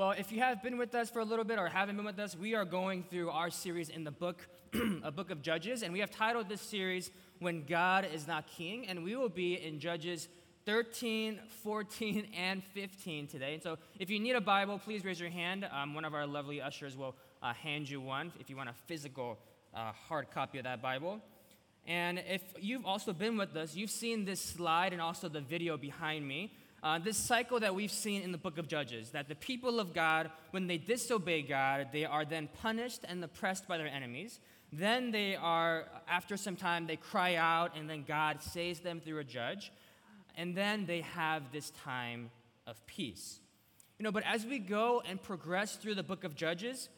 Well, if you have been with us for a little bit or haven't been with us, we are going through our series in the book, a book of Judges, and we have titled this series "When God Is Not King," and we will be in Judges 13, 14, and 15 today. And so, if you need a Bible, please raise your hand. Um, one of our lovely ushers will uh, hand you one if you want a physical, uh, hard copy of that Bible. And if you've also been with us, you've seen this slide and also the video behind me. Uh, this cycle that we've seen in the book of Judges that the people of God, when they disobey God, they are then punished and oppressed by their enemies. Then they are, after some time, they cry out, and then God saves them through a judge. And then they have this time of peace. You know, but as we go and progress through the book of Judges,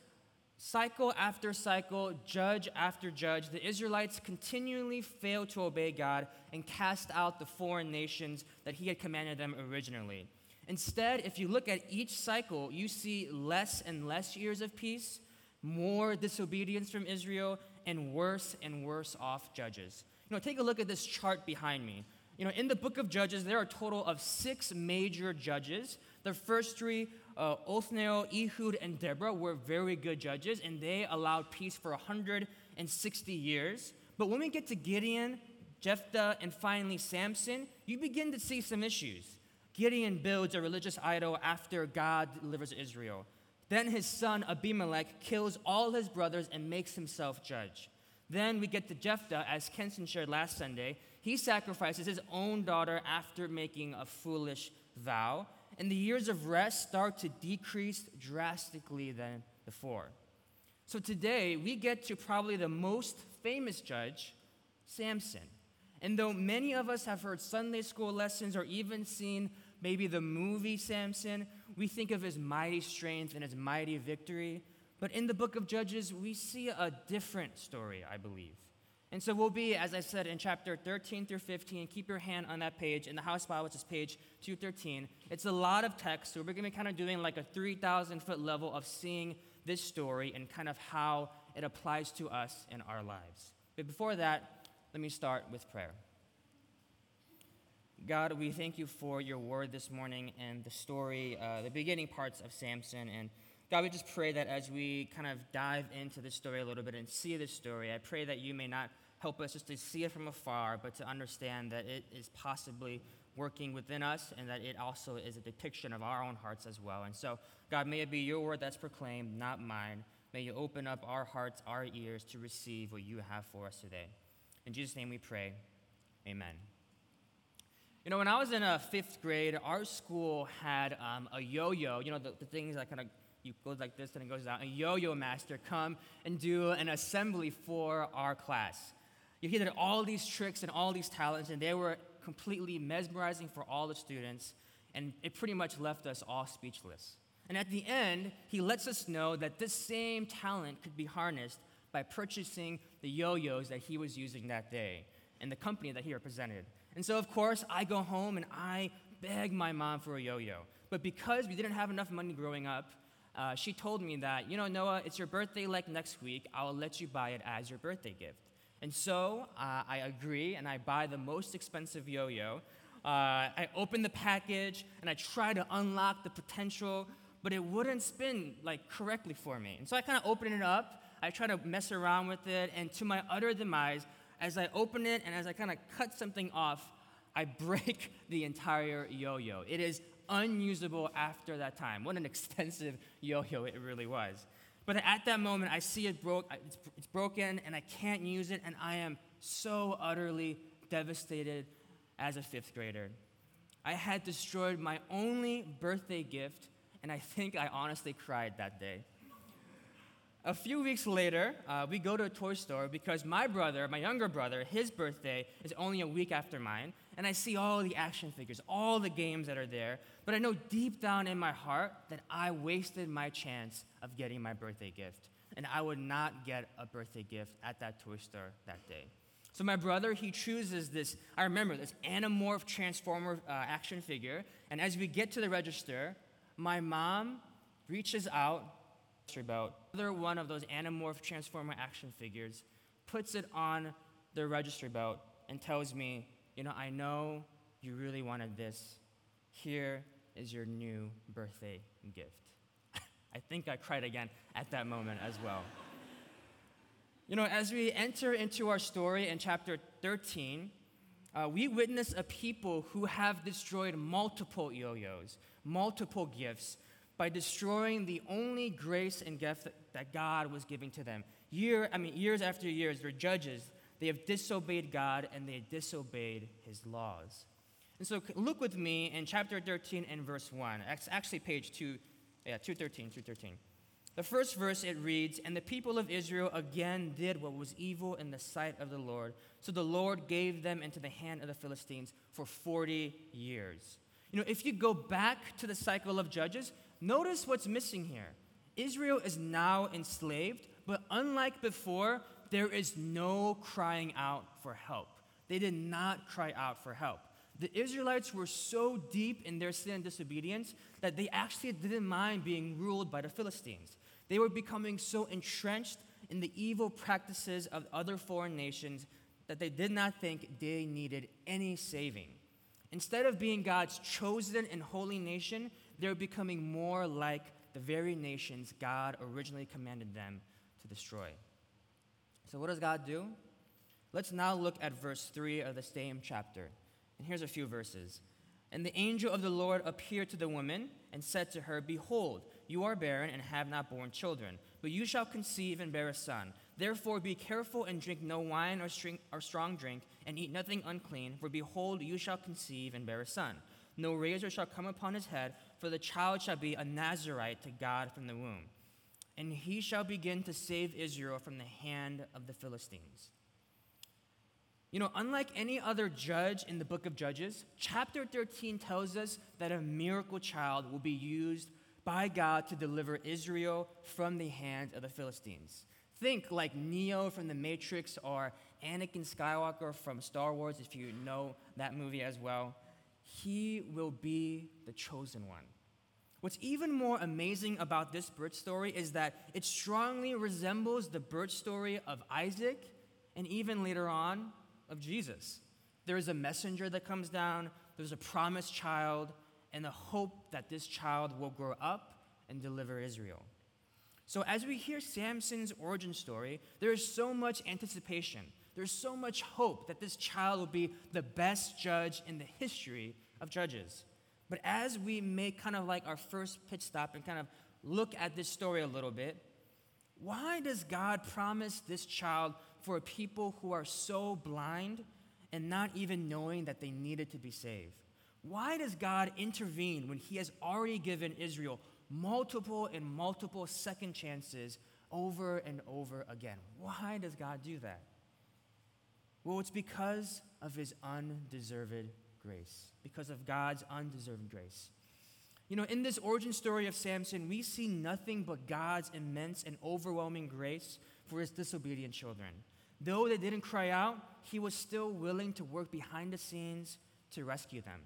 Cycle after cycle, judge after judge, the Israelites continually failed to obey God and cast out the foreign nations that He had commanded them originally. Instead, if you look at each cycle, you see less and less years of peace, more disobedience from Israel, and worse and worse off judges. You know, take a look at this chart behind me. You know, in the book of Judges, there are a total of six major judges. The first three uh, Othniel, Ehud, and Deborah were very good judges, and they allowed peace for 160 years. But when we get to Gideon, Jephthah, and finally Samson, you begin to see some issues. Gideon builds a religious idol after God delivers Israel. Then his son Abimelech kills all his brothers and makes himself judge. Then we get to Jephthah, as Kenson shared last Sunday. He sacrifices his own daughter after making a foolish vow and the years of rest start to decrease drastically than before. So today, we get to probably the most famous judge, Samson. And though many of us have heard Sunday school lessons or even seen maybe the movie Samson, we think of his mighty strength and his mighty victory. But in the book of Judges, we see a different story, I believe. And so we'll be, as I said, in chapter 13 through 15. Keep your hand on that page in the house Bible, which is page 213. It's a lot of text, so we're going to be kind of doing like a 3,000 foot level of seeing this story and kind of how it applies to us in our lives. But before that, let me start with prayer. God, we thank you for your word this morning and the story, uh, the beginning parts of Samson and God, we just pray that as we kind of dive into this story a little bit and see this story, I pray that you may not help us just to see it from afar, but to understand that it is possibly working within us and that it also is a depiction of our own hearts as well. And so, God, may it be your word that's proclaimed, not mine. May you open up our hearts, our ears to receive what you have for us today. In Jesus' name we pray. Amen. You know, when I was in a fifth grade, our school had um, a yo yo, you know, the, the things that kind of you go like this and it goes down. A yo-yo master come and do an assembly for our class. Hear that all these tricks and all these talents, and they were completely mesmerizing for all the students, and it pretty much left us all speechless. And at the end, he lets us know that this same talent could be harnessed by purchasing the yo-yos that he was using that day and the company that he represented. And so, of course, I go home and I beg my mom for a yo-yo. But because we didn't have enough money growing up, uh, she told me that, you know, Noah, it's your birthday like next week. I'll let you buy it as your birthday gift. And so uh, I agree and I buy the most expensive yo yo. Uh, I open the package and I try to unlock the potential, but it wouldn't spin like correctly for me. And so I kind of open it up. I try to mess around with it, and to my utter demise, as I open it and as I kind of cut something off, I break the entire yo yo. It is unusable after that time. What an expensive yo yo it really was. But at that moment, I see it broke, it's, it's broken, and I can't use it, and I am so utterly devastated as a fifth grader. I had destroyed my only birthday gift, and I think I honestly cried that day. A few weeks later, uh, we go to a toy store because my brother, my younger brother, his birthday is only a week after mine, and I see all the action figures, all the games that are there, but I know deep down in my heart that I wasted my chance of getting my birthday gift, and I would not get a birthday gift at that toy store that day. So my brother, he chooses this, I remember this Animorph Transformer uh, action figure, and as we get to the register, my mom reaches out about another one of those Animorph Transformer action figures, puts it on the registry belt, and tells me, you know, I know you really wanted this. Here is your new birthday gift. I think I cried again at that moment as well. you know, as we enter into our story in chapter 13, uh, we witness a people who have destroyed multiple yo yos, multiple gifts, by destroying the only grace and gift that, that God was giving to them. Year, I mean, years after years, they're judges. They have disobeyed God and they disobeyed his laws. And so look with me in chapter 13 and verse 1. It's actually page 2, yeah, 213, 213. The first verse it reads, And the people of Israel again did what was evil in the sight of the Lord. So the Lord gave them into the hand of the Philistines for 40 years. You know, if you go back to the cycle of Judges, notice what's missing here. Israel is now enslaved, but unlike before, there is no crying out for help. They did not cry out for help. The Israelites were so deep in their sin and disobedience that they actually didn't mind being ruled by the Philistines. They were becoming so entrenched in the evil practices of other foreign nations that they did not think they needed any saving. Instead of being God's chosen and holy nation, they're becoming more like the very nations God originally commanded them to destroy. So, what does God do? Let's now look at verse 3 of the same chapter. And here's a few verses. And the angel of the Lord appeared to the woman and said to her, Behold, you are barren and have not borne children, but you shall conceive and bear a son. Therefore be careful and drink no wine or, string, or strong drink, and eat nothing unclean, for behold, you shall conceive and bear a son. No razor shall come upon his head, for the child shall be a Nazarite to God from the womb. And he shall begin to save Israel from the hand of the Philistines. You know, unlike any other judge in the book of Judges, chapter 13 tells us that a miracle child will be used by God to deliver Israel from the hand of the Philistines. Think like Neo from The Matrix or Anakin Skywalker from Star Wars, if you know that movie as well. He will be the chosen one. What's even more amazing about this birth story is that it strongly resembles the birth story of Isaac and even later on of Jesus. There is a messenger that comes down, there's a promised child, and the hope that this child will grow up and deliver Israel. So, as we hear Samson's origin story, there is so much anticipation. There's so much hope that this child will be the best judge in the history of judges. But as we make kind of like our first pit stop and kind of look at this story a little bit, why does God promise this child for people who are so blind and not even knowing that they needed to be saved? Why does God intervene when He has already given Israel multiple and multiple second chances over and over again? Why does God do that? Well, it's because of His undeserved grace, because of God's undeserved grace. You know, in this origin story of Samson, we see nothing but God's immense and overwhelming grace for his disobedient children. Though they didn't cry out, he was still willing to work behind the scenes to rescue them.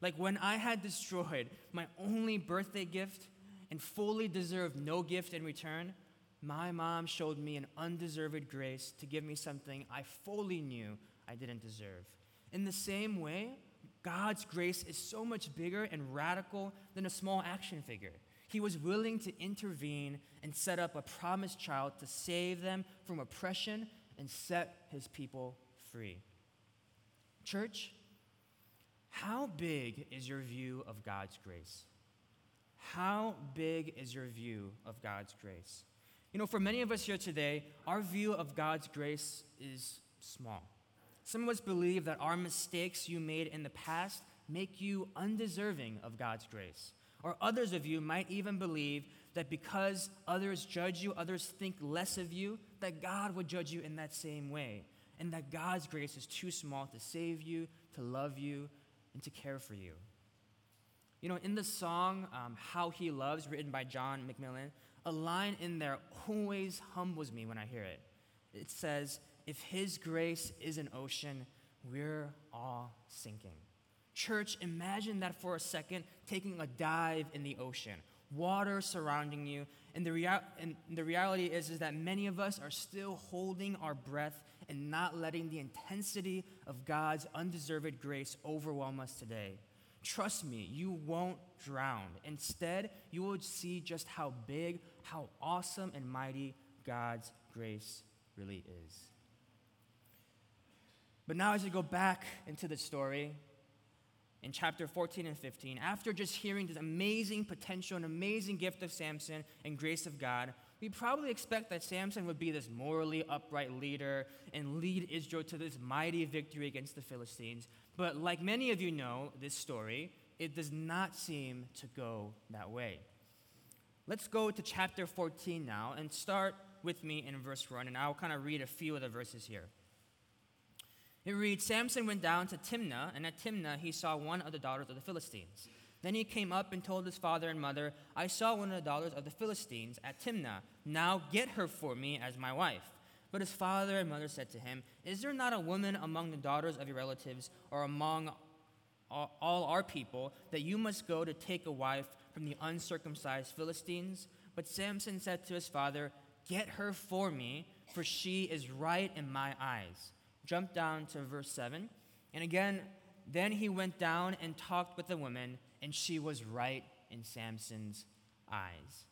Like when I had destroyed my only birthday gift and fully deserved no gift in return, my mom showed me an undeserved grace to give me something I fully knew I didn't deserve. In the same way, God's grace is so much bigger and radical than a small action figure. He was willing to intervene and set up a promised child to save them from oppression and set his people free. Church, how big is your view of God's grace? How big is your view of God's grace? You know, for many of us here today, our view of God's grace is small. Some of us believe that our mistakes you made in the past make you undeserving of God's grace. Or others of you might even believe that because others judge you, others think less of you, that God would judge you in that same way. And that God's grace is too small to save you, to love you, and to care for you. You know, in the song um, How He Loves, written by John McMillan, a line in there always humbles me when I hear it. It says, If His grace is an ocean, we're all sinking. Church, imagine that for a second, taking a dive in the ocean, water surrounding you. And the, rea- and the reality is, is that many of us are still holding our breath and not letting the intensity of God's undeserved grace overwhelm us today. Trust me, you won't drown. Instead, you will see just how big, how awesome, and mighty God's grace really is. But now, as you go back into the story, in chapter 14 and 15, after just hearing this amazing potential and amazing gift of Samson and grace of God, we probably expect that Samson would be this morally upright leader and lead Israel to this mighty victory against the Philistines. But like many of you know this story, it does not seem to go that way. Let's go to chapter 14 now and start with me in verse 1, and I'll kind of read a few of the verses here. It reads Samson went down to Timnah, and at Timnah he saw one of the daughters of the Philistines. Then he came up and told his father and mother, I saw one of the daughters of the Philistines at Timnah. Now get her for me as my wife. But his father and mother said to him, Is there not a woman among the daughters of your relatives or among all our people that you must go to take a wife from the uncircumcised Philistines? But Samson said to his father, Get her for me, for she is right in my eyes. Jump down to verse 7. And again, then he went down and talked with the woman and she was right in Samson's eyes.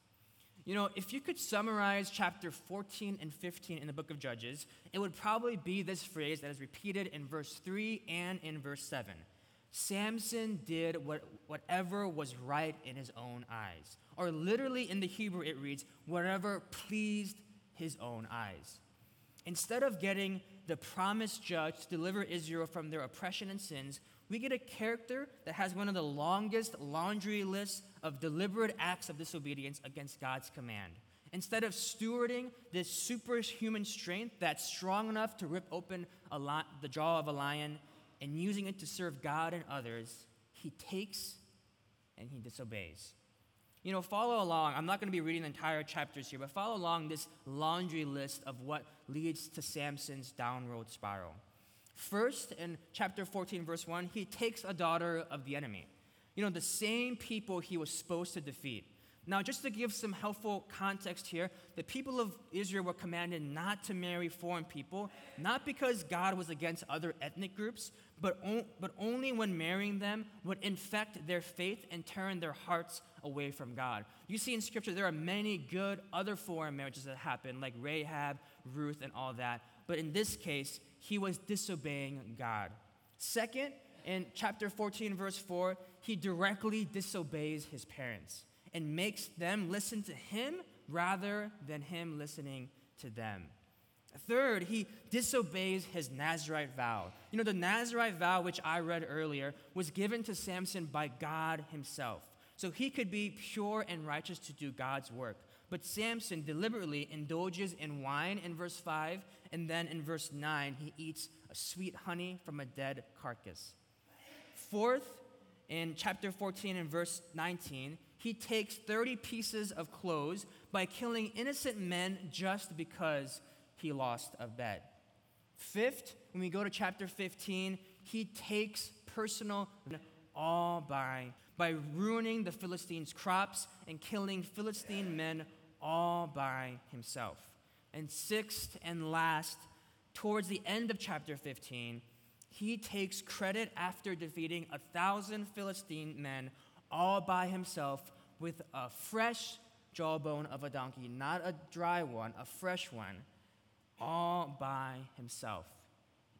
You know, if you could summarize chapter 14 and 15 in the book of Judges, it would probably be this phrase that is repeated in verse 3 and in verse 7. Samson did what, whatever was right in his own eyes. Or literally in the Hebrew, it reads, whatever pleased his own eyes. Instead of getting the promised judge to deliver Israel from their oppression and sins, we get a character that has one of the longest laundry lists of deliberate acts of disobedience against God's command. Instead of stewarding this superhuman strength that's strong enough to rip open li- the jaw of a lion and using it to serve God and others, he takes and he disobeys. You know, follow along. I'm not going to be reading entire chapters here, but follow along this laundry list of what leads to Samson's downward spiral. First, in chapter 14, verse 1, he takes a daughter of the enemy. You know, the same people he was supposed to defeat. Now, just to give some helpful context here, the people of Israel were commanded not to marry foreign people, not because God was against other ethnic groups, but, but only when marrying them would infect their faith and turn their hearts away from God. You see in Scripture, there are many good other foreign marriages that happen, like Rahab, Ruth, and all that. But in this case, he was disobeying God. Second, in chapter 14, verse 4, he directly disobeys his parents and makes them listen to him rather than him listening to them. Third, he disobeys his Nazarite vow. You know, the Nazarite vow, which I read earlier, was given to Samson by God himself. So he could be pure and righteous to do God's work. But Samson deliberately indulges in wine in verse 5, and then in verse 9, he eats a sweet honey from a dead carcass. Fourth, in chapter 14 and verse 19, he takes 30 pieces of clothes by killing innocent men just because he lost a bet. Fifth, when we go to chapter 15, he takes personal all by by ruining the Philistines' crops and killing Philistine men all by himself. And sixth and last, towards the end of chapter 15, he takes credit after defeating a thousand Philistine men all by himself with a fresh jawbone of a donkey, not a dry one, a fresh one, all by himself.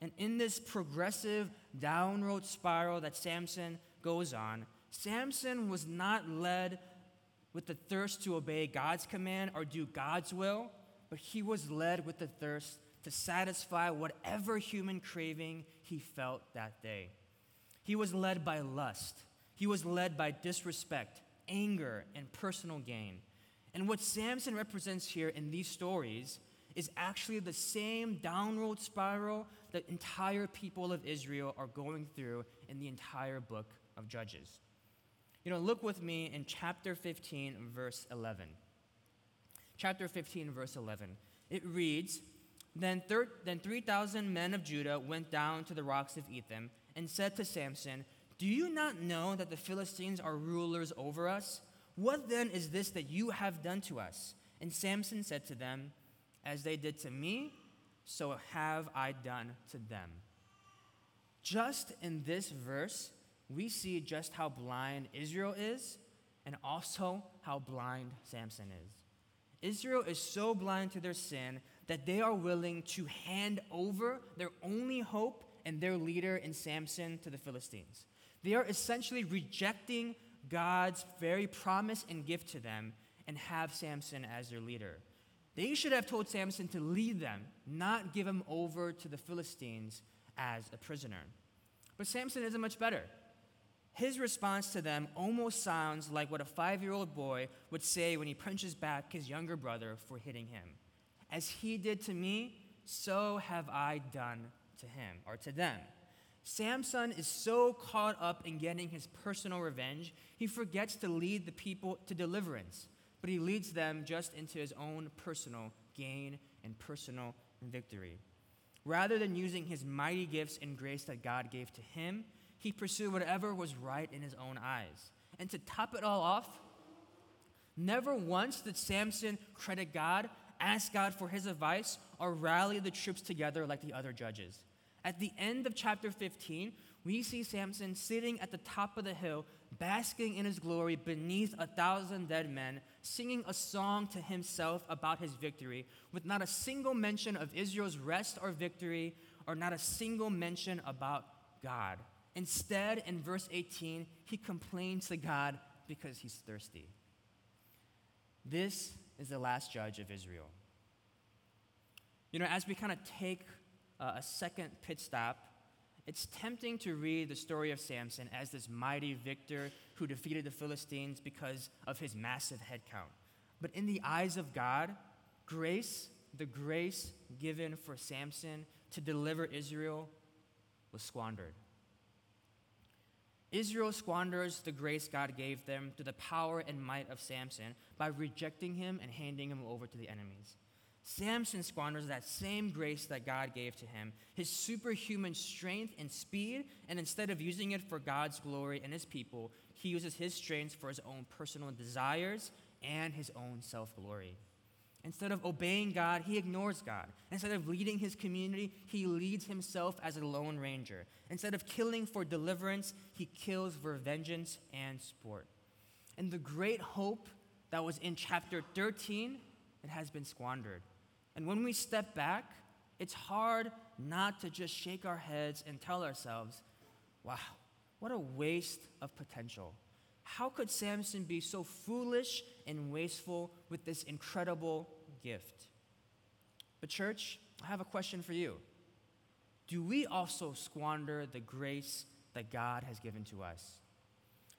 And in this progressive downward spiral that Samson goes on, Samson was not led with the thirst to obey God's command or do God's will, but he was led with the thirst to satisfy whatever human craving he felt that day. He was led by lust, he was led by disrespect, anger, and personal gain. And what Samson represents here in these stories is actually the same downward spiral that entire people of Israel are going through in the entire book of Judges. You know, look with me in chapter 15, verse 11. Chapter 15, verse 11. It reads Then, thir- then 3,000 men of Judah went down to the rocks of Etham and said to Samson, Do you not know that the Philistines are rulers over us? What then is this that you have done to us? And Samson said to them, As they did to me, so have I done to them. Just in this verse, we see just how blind Israel is and also how blind Samson is. Israel is so blind to their sin that they are willing to hand over their only hope and their leader in Samson to the Philistines. They are essentially rejecting God's very promise and gift to them and have Samson as their leader. They should have told Samson to lead them, not give him over to the Philistines as a prisoner. But Samson isn't much better. His response to them almost sounds like what a five year old boy would say when he punches back his younger brother for hitting him. As he did to me, so have I done to him or to them. Samson is so caught up in getting his personal revenge, he forgets to lead the people to deliverance, but he leads them just into his own personal gain and personal victory. Rather than using his mighty gifts and grace that God gave to him, he pursued whatever was right in his own eyes. And to top it all off, never once did Samson credit God, ask God for his advice, or rally the troops together like the other judges. At the end of chapter 15, we see Samson sitting at the top of the hill, basking in his glory beneath a thousand dead men, singing a song to himself about his victory, with not a single mention of Israel's rest or victory, or not a single mention about God. Instead, in verse 18, he complains to God because he's thirsty. This is the last judge of Israel. You know, as we kind of take uh, a second pit stop, it's tempting to read the story of Samson as this mighty victor who defeated the Philistines because of his massive head count. But in the eyes of God, grace, the grace given for Samson to deliver Israel, was squandered. Israel squanders the grace God gave them through the power and might of Samson by rejecting him and handing him over to the enemies. Samson squanders that same grace that God gave to him, his superhuman strength and speed, and instead of using it for God's glory and his people, he uses his strength for his own personal desires and his own self glory. Instead of obeying God, he ignores God. Instead of leading his community, he leads himself as a lone ranger. Instead of killing for deliverance, he kills for vengeance and sport. And the great hope that was in chapter 13, it has been squandered. And when we step back, it's hard not to just shake our heads and tell ourselves, wow, what a waste of potential. How could Samson be so foolish and wasteful with this incredible gift. But, church, I have a question for you. Do we also squander the grace that God has given to us?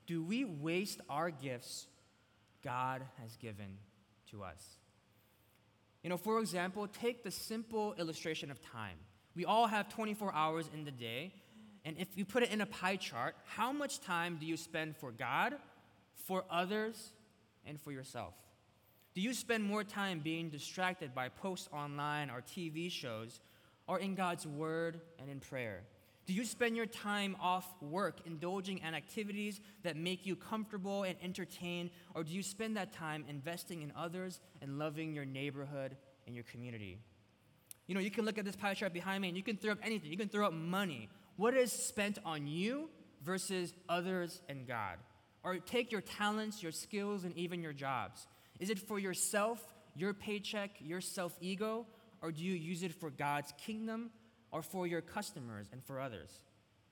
Do we waste our gifts God has given to us? You know, for example, take the simple illustration of time. We all have 24 hours in the day, and if you put it in a pie chart, how much time do you spend for God, for others, and for yourself? Do you spend more time being distracted by posts online or TV shows or in God's Word and in prayer? Do you spend your time off work indulging in activities that make you comfortable and entertained, or do you spend that time investing in others and loving your neighborhood and your community? You know, you can look at this pie chart behind me and you can throw up anything. You can throw up money. What is spent on you versus others and God? Or take your talents, your skills, and even your jobs. Is it for yourself, your paycheck, your self ego, or do you use it for God's kingdom or for your customers and for others?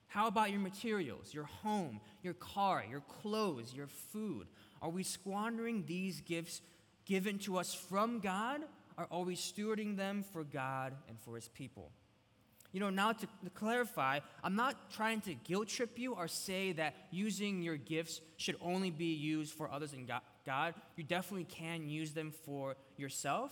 How about your materials, your home, your car, your clothes, your food? Are we squandering these gifts given to us from God, or are we stewarding them for God and for His people? You know, now to, clarify, I'm not trying to guilt trip you or say that using your gifts should only be used for others and God, God, you definitely can use them for yourself.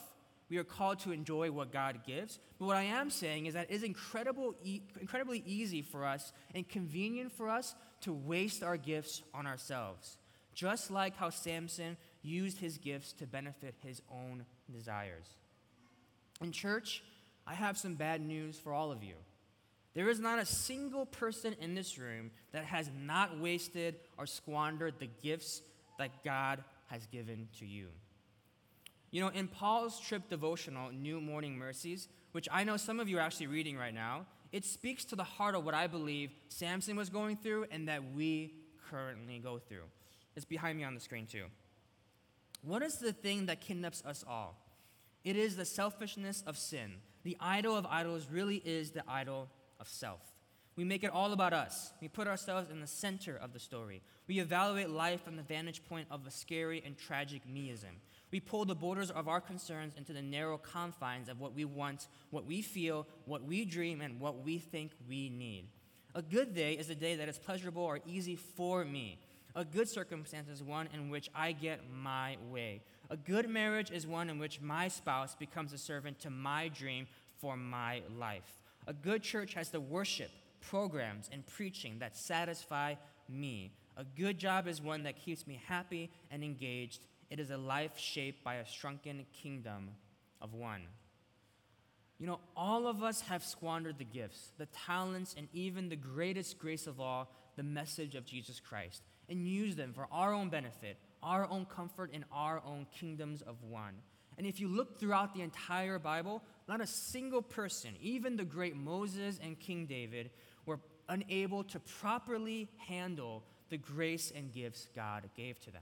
We are called to enjoy what God gives. But what I am saying is that it is incredible, e- incredibly easy for us and convenient for us to waste our gifts on ourselves, just like how Samson used his gifts to benefit his own desires. In church, I have some bad news for all of you. There is not a single person in this room that has not wasted or squandered the gifts that God has given to you. You know, in Paul Tripp's devotional, New Morning Mercies, which I know some of you are actually reading right now, it speaks to the heart of what I believe Samson was going through and that we currently go through. It's behind me on the screen, too. What is the thing that kidnaps us all? It is the selfishness of sin. The idol of idols really is the idol of self. We make it all about us. We put ourselves in the center of the story. We evaluate life from the vantage point of a scary and tragic meism. We pull the borders of our concerns into the narrow confines of what we want, what we feel, what we dream, and what we think we need. A good day is a day that is pleasurable or easy for me. A good circumstance is one in which I get my way. A good marriage is one in which my spouse becomes a servant to my dream for my life. A good church has the worship, programs, and preaching that satisfy me. A good job is one that keeps me happy and engaged. It is a life shaped by a shrunken kingdom of one. You know, all of us have squandered the gifts, the talents, and even the greatest grace of all, the message of Jesus Christ, and used them for our own benefit, our own comfort, and our own kingdoms of one. And if you look throughout the entire Bible, not a single person, even the great Moses and King David, were unable to properly handle the grace and gifts God gave to them.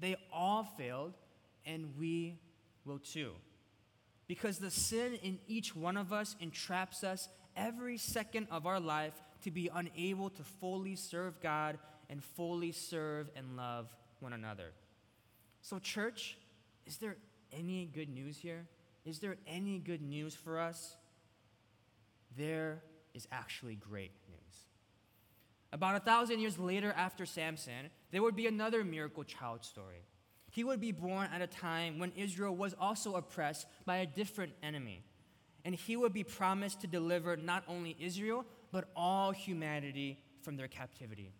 They all failed, and we will too. Because the sin in each one of us entraps us every second of our life to be unable to fully serve God and fully serve and love one another. So, church, is there any good news here? Is there any good news for us? There is actually great news. About a thousand years later, after Samson, there would be another miracle child story. He would be born at a time when Israel was also oppressed by a different enemy. And he would be promised to deliver not only Israel, but all humanity from their captivity.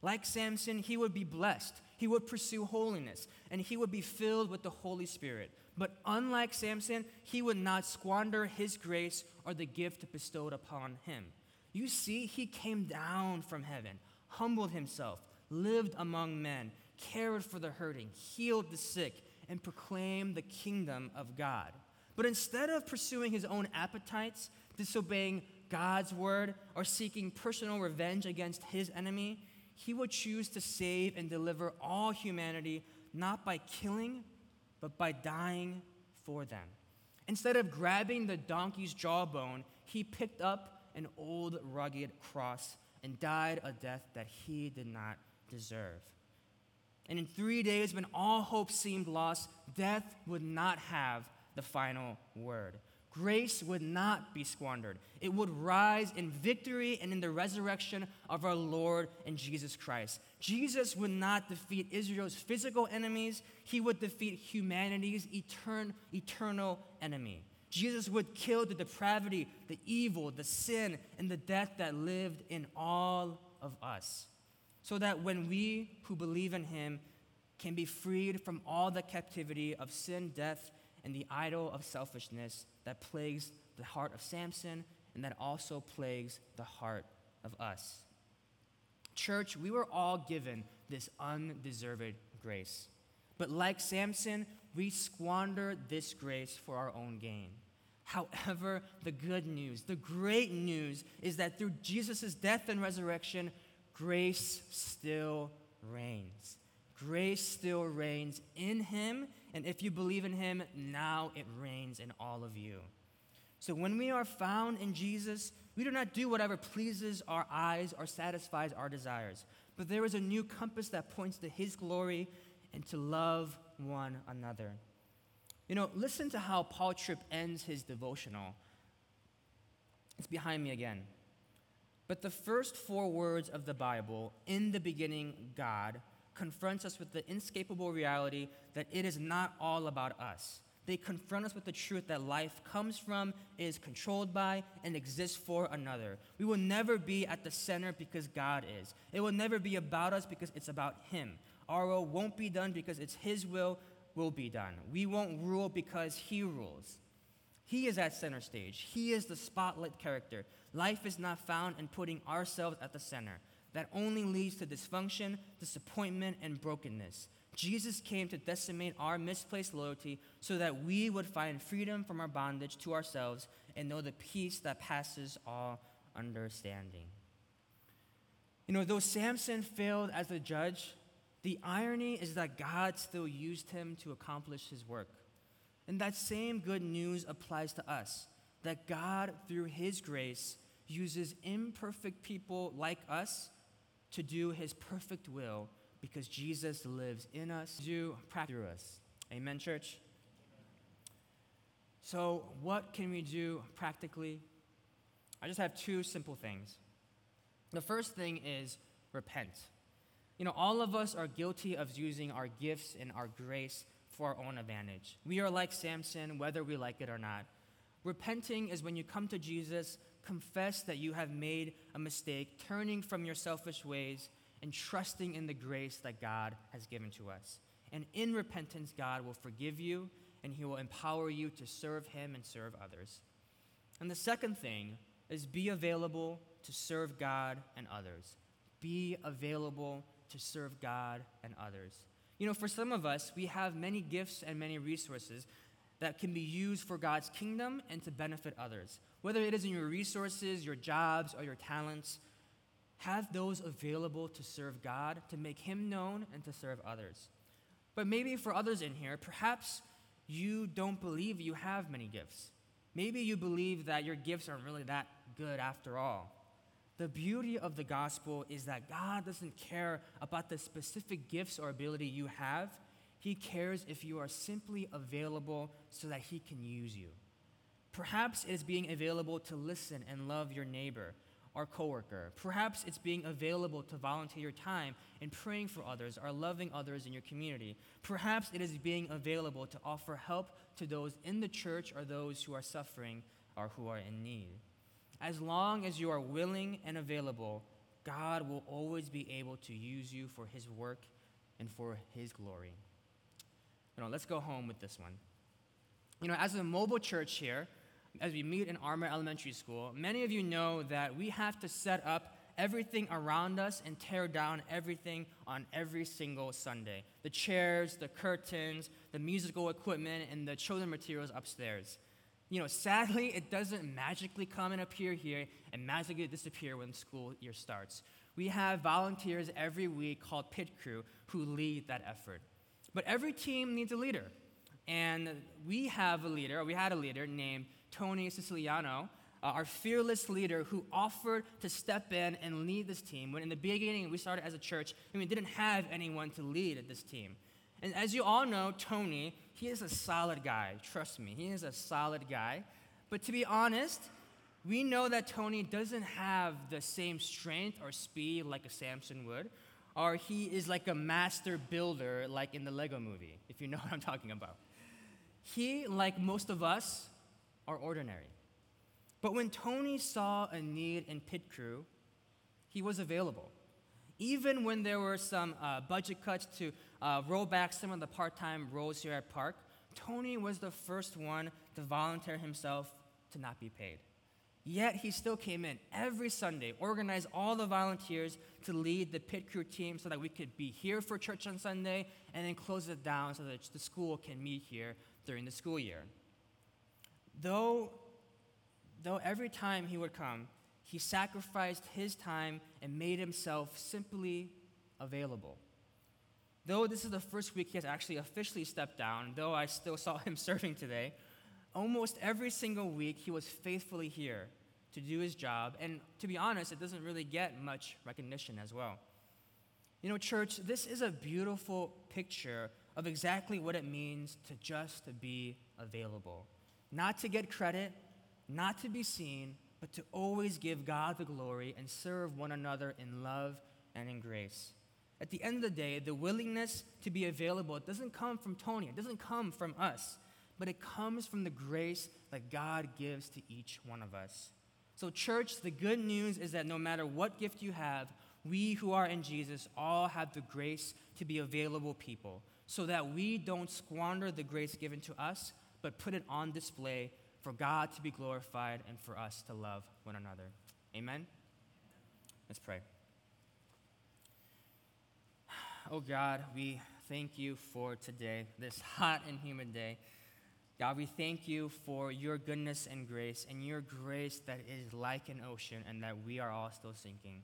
Like Samson, he would be blessed, he would pursue holiness, and he would be filled with the Holy Spirit. But unlike Samson, he would not squander his grace or the gift bestowed upon him. You see, he came down from heaven, humbled himself, lived among men, cared for the hurting, healed the sick, and proclaimed the kingdom of God. But instead of pursuing his own appetites, disobeying God's word, or seeking personal revenge against his enemy, he would choose to save and deliver all humanity not by killing, but by dying for them. Instead of grabbing the donkey's jawbone, he picked up an old rugged cross and died a death that he did not deserve. And in three days, when all hope seemed lost, death would not have the final word. Grace would not be squandered. It would rise in victory and in the resurrection of our Lord and Jesus Christ. Jesus would not defeat Israel's physical enemies, he would defeat humanity's etern- eternal enemy. Jesus would kill the depravity, the evil, the sin, and the death that lived in all of us. So that when we who believe in him can be freed from all the captivity of sin, death, and the idol of selfishness that plagues the heart of Samson and that also plagues the heart of us. Church, we were all given this undeserved grace. But like Samson, we squander this grace for our own gain. However, the good news, the great news, is that through Jesus' death and resurrection, grace still reigns. Grace still reigns in him, and if you believe in him, now it reigns in all of you. So when we are found in Jesus, we do not do whatever pleases our eyes or satisfies our desires, but there is a new compass that points to his glory and to love one another. You know, listen to how Paul Tripp ends his devotional. It's behind me again. But the first four words of the Bible, in the beginning, God, confronts us with the inescapable reality that it is not all about us. They confront us with the truth that life comes from, is controlled by, and exists for another. We will never be at the center because God is. It will never be about us because it's about Him. Our will won't be done because it's His will will be done. We won't rule because He rules. He is at center stage, He is the spotlight character. Life is not found in putting ourselves at the center. That only leads to dysfunction, disappointment, and brokenness. Jesus came to decimate our misplaced loyalty so that we would find freedom from our bondage to ourselves and know the peace that passes all understanding. You know, though Samson failed as a judge, the irony is that God still used him to accomplish his work. And that same good news applies to us that God, through his grace, uses imperfect people like us to do his perfect will because Jesus lives in us, do through us. Amen, church? So, what can we do practically? I just have two simple things. The first thing is repent. You know, all of us are guilty of using our gifts and our grace for our own advantage. We are like Samson, whether we like it or not. Repenting is when you come to Jesus, confess that you have made a mistake, turning from your selfish ways, and trusting in the grace that God has given to us. And in repentance, God will forgive you and He will empower you to serve Him and serve others. And the second thing is be available to serve God and others. Be available to serve God and others. You know, for some of us, we have many gifts and many resources that can be used for God's kingdom and to benefit others. Whether it is in your resources, your jobs, or your talents, have those available to serve God, to make Him known, and to serve others. But maybe for others in here, perhaps you don't believe you have many gifts. Maybe you believe that your gifts aren't really that good after all. The beauty of the gospel is that God doesn't care about the specific gifts or ability you have. He cares if you are simply available so that He can use you. Perhaps it is being available to listen and love your neighbor or coworker. Perhaps it's being available to volunteer your time in praying for others or loving others in your community. Perhaps it is being available to offer help to those in the church or those who are suffering or who are in need. As long as you are willing and available, God will always be able to use you for his work and for his glory. You know, let's go home with this one. You know, as a mobile church here, as we meet in Armour Elementary School, many of you know that we have to set up everything around us and tear down everything on every single Sunday the chairs, the curtains, the musical equipment, and the children materials upstairs you know, sadly, it doesn't magically come and appear here and magically disappear when school year starts. We have volunteers every week called Pit Crew who lead that effort. But every team needs a leader. And we have a leader, we had a leader named Tony Siciliano, uh, our fearless leader who offered to step in and lead this team. When in the beginning we started as a church and we didn't have anyone to lead this team. And as you all know, Tony, he is a solid guy. Trust me, he is a solid guy. But to be honest, we know that Tony doesn't have the same strength or speed like a Samson would, or he is like a master builder like in the Lego movie, if you know what I'm talking about. He, like most of us, are ordinary. But when Tony saw a need in Pit Crew, he was available. Even when there were some uh, budget cuts to uh, roll back some of the part time roles here at Park, Tony was the first one to volunteer himself to not be paid. Yet he still came in every Sunday, organized all the volunteers to lead the pit crew team so that we could be here for church on Sunday and then close it down so that the school can meet here during the school year. Though, though every time he would come, he sacrificed his time and made himself simply available. Though this is the first week he has actually officially stepped down, though I still saw him serving today, almost every single week he was faithfully here to do his job. And to be honest, it doesn't really get much recognition as well. You know, church, this is a beautiful picture of exactly what it means to just be available. Not to get credit, not to be seen, but to always give God the glory and serve one another in love and in grace. At the end of the day, the willingness to be available doesn't come from Tony, it doesn't come from us, but it comes from the grace that God gives to each one of us. So, church, the good news is that no matter what gift you have, we who are in Jesus all have the grace to be available people so that we don't squander the grace given to us, but put it on display for God to be glorified and for us to love one another. Amen? Let's pray. Oh God, we thank you for today, this hot and humid day. God, we thank you for your goodness and grace, and your grace that is like an ocean, and that we are all still sinking.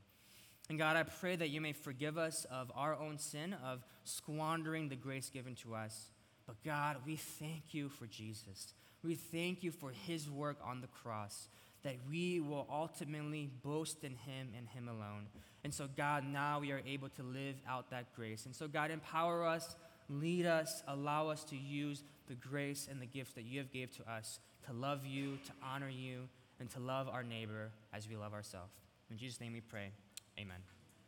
And God, I pray that you may forgive us of our own sin, of squandering the grace given to us. But God, we thank you for Jesus. We thank you for his work on the cross, that we will ultimately boast in him and him alone. And so, God, now we are able to live out that grace. And so, God, empower us, lead us, allow us to use the grace and the gifts that you have gave to us to love you, to honor you, and to love our neighbor as we love ourselves. In Jesus' name we pray. Amen.